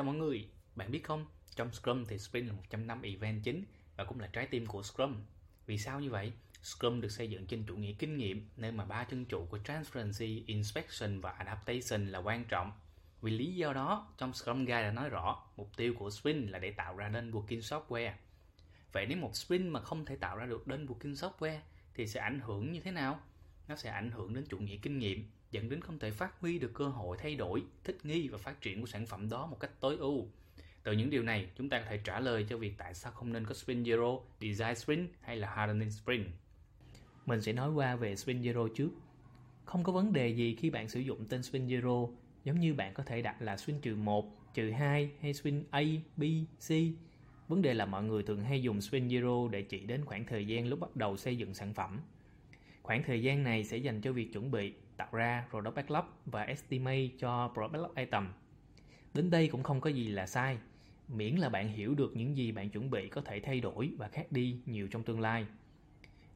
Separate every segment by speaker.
Speaker 1: chào mọi người. Bạn biết không, trong Scrum thì Sprint là một trong năm event chính và cũng là trái tim của Scrum. Vì sao như vậy? Scrum được xây dựng trên chủ nghĩa kinh nghiệm, nơi mà ba chân trụ của Transparency, Inspection và Adaptation là quan trọng. Vì lý do đó, trong Scrum Guide đã nói rõ, mục tiêu của Sprint là để tạo ra đơn working software. Vậy nếu một Sprint mà không thể tạo ra được đơn working software thì sẽ ảnh hưởng như thế nào? Nó sẽ ảnh hưởng đến chủ nghĩa kinh nghiệm, dẫn đến không thể phát huy được cơ hội thay đổi, thích nghi và phát triển của sản phẩm đó một cách tối ưu. Từ những điều này, chúng ta có thể trả lời cho việc tại sao không nên có Sprint Zero, Design Sprint hay là Hardening Sprint.
Speaker 2: Mình sẽ nói qua về Sprint Zero trước. Không có vấn đề gì khi bạn sử dụng tên Sprint Zero, giống như bạn có thể đặt là Sprint trừ 1, trừ 2 hay Sprint A, B, C. Vấn đề là mọi người thường hay dùng Sprint Zero để chỉ đến khoảng thời gian lúc bắt đầu xây dựng sản phẩm. Khoảng thời gian này sẽ dành cho việc chuẩn bị, tạo ra product backlog và estimate cho product backlog item. Đến đây cũng không có gì là sai, miễn là bạn hiểu được những gì bạn chuẩn bị có thể thay đổi và khác đi nhiều trong tương lai.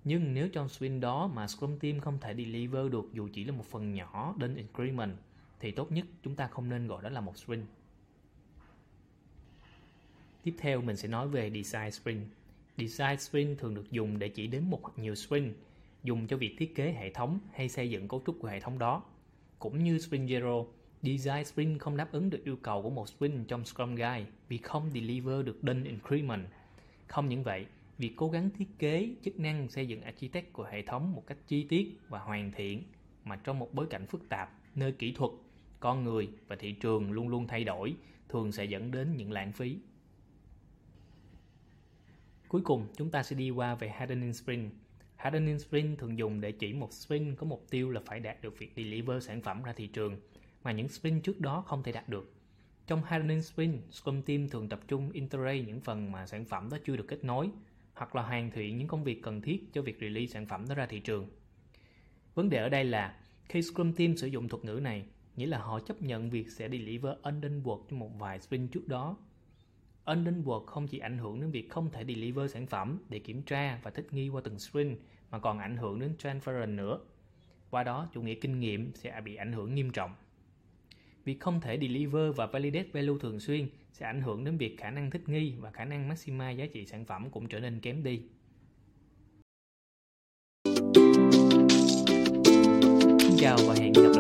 Speaker 2: Nhưng nếu trong sprint đó mà Scrum Team không thể deliver được dù chỉ là một phần nhỏ đến increment thì tốt nhất chúng ta không nên gọi đó là một sprint. Tiếp theo mình sẽ nói về Design Sprint. Design Sprint thường được dùng để chỉ đến một hoặc nhiều sprint, dùng cho việc thiết kế hệ thống hay xây dựng cấu trúc của hệ thống đó. Cũng như Spring Zero, Design Sprint không đáp ứng được yêu cầu của một sprint trong Scrum Guide vì không deliver được done increment. Không những vậy, việc cố gắng thiết kế chức năng xây dựng architect của hệ thống một cách chi tiết và hoàn thiện mà trong một bối cảnh phức tạp nơi kỹ thuật, con người và thị trường luôn luôn thay đổi thường sẽ dẫn đến những lãng phí. Cuối cùng, chúng ta sẽ đi qua về Hardening Sprint. Hardening Sprint thường dùng để chỉ một sprint có mục tiêu là phải đạt được việc deliver sản phẩm ra thị trường mà những sprint trước đó không thể đạt được. Trong Hardening Sprint, Scrum Team thường tập trung integrate những phần mà sản phẩm đó chưa được kết nối hoặc là hoàn thiện những công việc cần thiết cho việc release sản phẩm đó ra thị trường. Vấn đề ở đây là khi Scrum Team sử dụng thuật ngữ này, nghĩa là họ chấp nhận việc sẽ deliver undone work trong một vài sprint trước đó. Undone work không chỉ ảnh hưởng đến việc không thể deliver sản phẩm để kiểm tra và thích nghi qua từng sprint mà còn ảnh hưởng đến transference nữa. Qua đó, chủ nghĩa kinh nghiệm sẽ bị ảnh hưởng nghiêm trọng. Việc không thể deliver và validate value thường xuyên sẽ ảnh hưởng đến việc khả năng thích nghi và khả năng maximize giá trị sản phẩm cũng trở nên kém đi. Xin chào và hẹn gặp